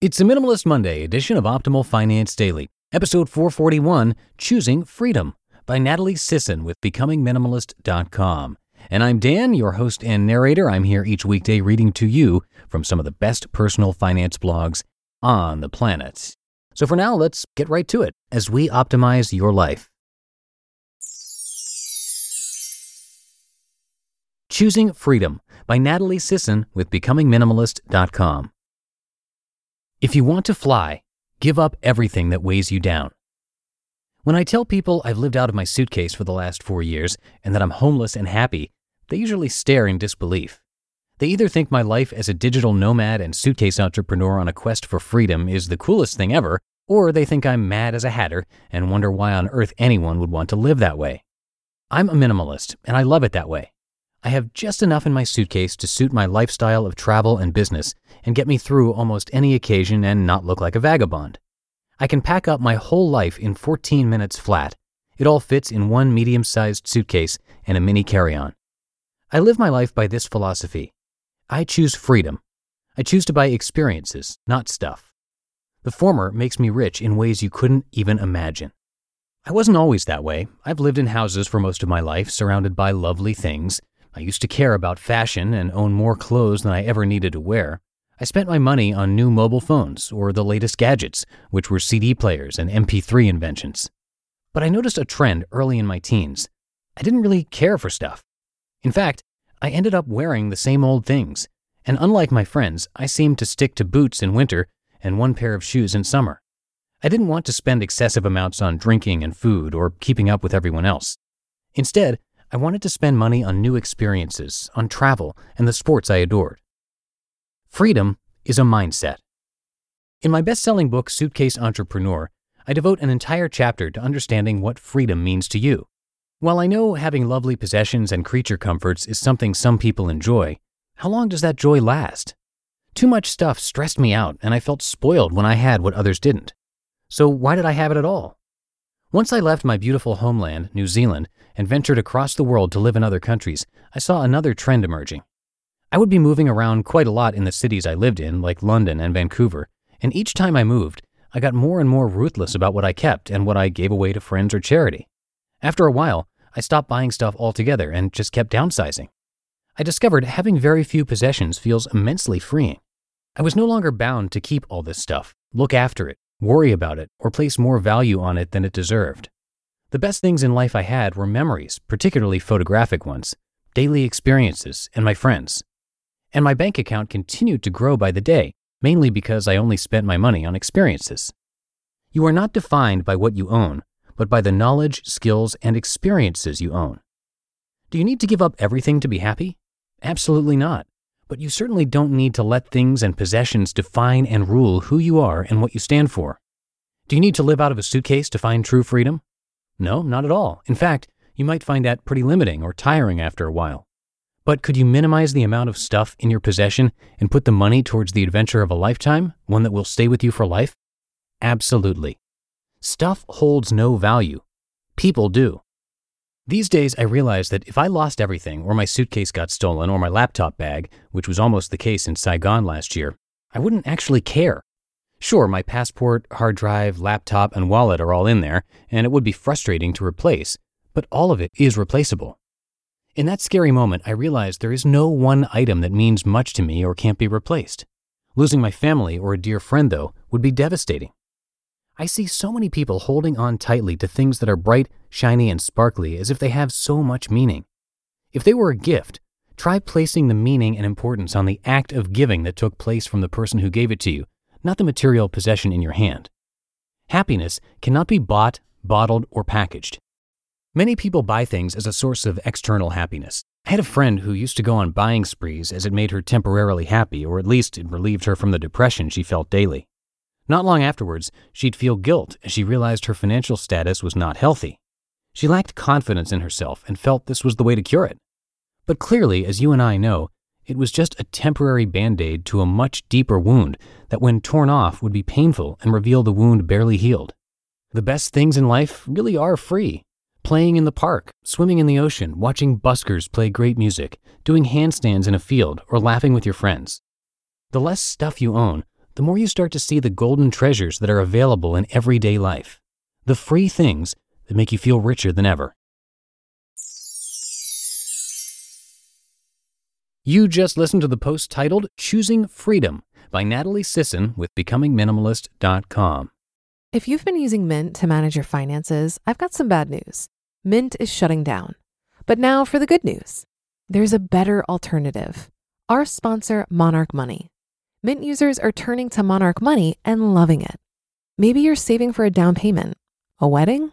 It's a Minimalist Monday edition of Optimal Finance Daily, episode 441 Choosing Freedom by Natalie Sisson with BecomingMinimalist.com. And I'm Dan, your host and narrator. I'm here each weekday reading to you from some of the best personal finance blogs on the planet. So for now, let's get right to it as we optimize your life. Choosing Freedom by Natalie Sisson with BecomingMinimalist.com. If you want to fly, give up everything that weighs you down. When I tell people I've lived out of my suitcase for the last four years and that I'm homeless and happy, they usually stare in disbelief. They either think my life as a digital nomad and suitcase entrepreneur on a quest for freedom is the coolest thing ever, or they think I'm mad as a hatter and wonder why on earth anyone would want to live that way. I'm a minimalist, and I love it that way. I have just enough in my suitcase to suit my lifestyle of travel and business and get me through almost any occasion and not look like a vagabond. I can pack up my whole life in 14 minutes flat. It all fits in one medium sized suitcase and a mini carry on. I live my life by this philosophy I choose freedom. I choose to buy experiences, not stuff. The former makes me rich in ways you couldn't even imagine. I wasn't always that way. I've lived in houses for most of my life, surrounded by lovely things, I used to care about fashion and own more clothes than I ever needed to wear. I spent my money on new mobile phones or the latest gadgets, which were CD players and MP3 inventions. But I noticed a trend early in my teens. I didn't really care for stuff. In fact, I ended up wearing the same old things, and unlike my friends, I seemed to stick to boots in winter and one pair of shoes in summer. I didn't want to spend excessive amounts on drinking and food or keeping up with everyone else. Instead, I wanted to spend money on new experiences, on travel, and the sports I adored. Freedom is a mindset. In my best selling book, Suitcase Entrepreneur, I devote an entire chapter to understanding what freedom means to you. While I know having lovely possessions and creature comforts is something some people enjoy, how long does that joy last? Too much stuff stressed me out, and I felt spoiled when I had what others didn't. So, why did I have it at all? Once I left my beautiful homeland, New Zealand, and ventured across the world to live in other countries, I saw another trend emerging. I would be moving around quite a lot in the cities I lived in, like London and Vancouver, and each time I moved, I got more and more ruthless about what I kept and what I gave away to friends or charity. After a while, I stopped buying stuff altogether and just kept downsizing. I discovered having very few possessions feels immensely freeing. I was no longer bound to keep all this stuff, look after it, worry about it, or place more value on it than it deserved. The best things in life I had were memories, particularly photographic ones, daily experiences, and my friends. And my bank account continued to grow by the day, mainly because I only spent my money on experiences. You are not defined by what you own, but by the knowledge, skills, and experiences you own. Do you need to give up everything to be happy? Absolutely not but you certainly don't need to let things and possessions define and rule who you are and what you stand for. Do you need to live out of a suitcase to find true freedom? No, not at all. In fact, you might find that pretty limiting or tiring after a while. But could you minimize the amount of stuff in your possession and put the money towards the adventure of a lifetime, one that will stay with you for life? Absolutely. Stuff holds no value. People do. These days, I realize that if I lost everything, or my suitcase got stolen, or my laptop bag, which was almost the case in Saigon last year, I wouldn't actually care. Sure, my passport, hard drive, laptop, and wallet are all in there, and it would be frustrating to replace, but all of it is replaceable. In that scary moment, I realized there is no one item that means much to me or can't be replaced. Losing my family or a dear friend, though, would be devastating. I see so many people holding on tightly to things that are bright, shiny, and sparkly as if they have so much meaning. If they were a gift, try placing the meaning and importance on the act of giving that took place from the person who gave it to you, not the material possession in your hand. Happiness cannot be bought, bottled, or packaged. Many people buy things as a source of external happiness. I had a friend who used to go on buying sprees as it made her temporarily happy, or at least it relieved her from the depression she felt daily. Not long afterwards, she'd feel guilt as she realized her financial status was not healthy. She lacked confidence in herself and felt this was the way to cure it. But clearly, as you and I know, it was just a temporary band aid to a much deeper wound that, when torn off, would be painful and reveal the wound barely healed. The best things in life really are free playing in the park, swimming in the ocean, watching buskers play great music, doing handstands in a field, or laughing with your friends. The less stuff you own, the more you start to see the golden treasures that are available in everyday life. The free things that make you feel richer than ever. You just listened to the post titled Choosing Freedom by Natalie Sisson with BecomingMinimalist.com. If you've been using Mint to manage your finances, I've got some bad news. Mint is shutting down. But now for the good news there's a better alternative. Our sponsor, Monarch Money. Mint users are turning to Monarch Money and loving it. Maybe you're saving for a down payment, a wedding,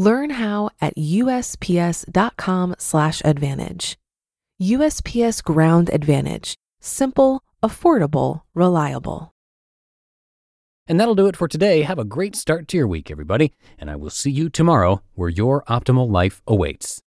Learn how at USPS.com/slash advantage. USPS Ground Advantage. Simple, affordable, reliable. And that'll do it for today. Have a great start to your week, everybody, and I will see you tomorrow where your optimal life awaits.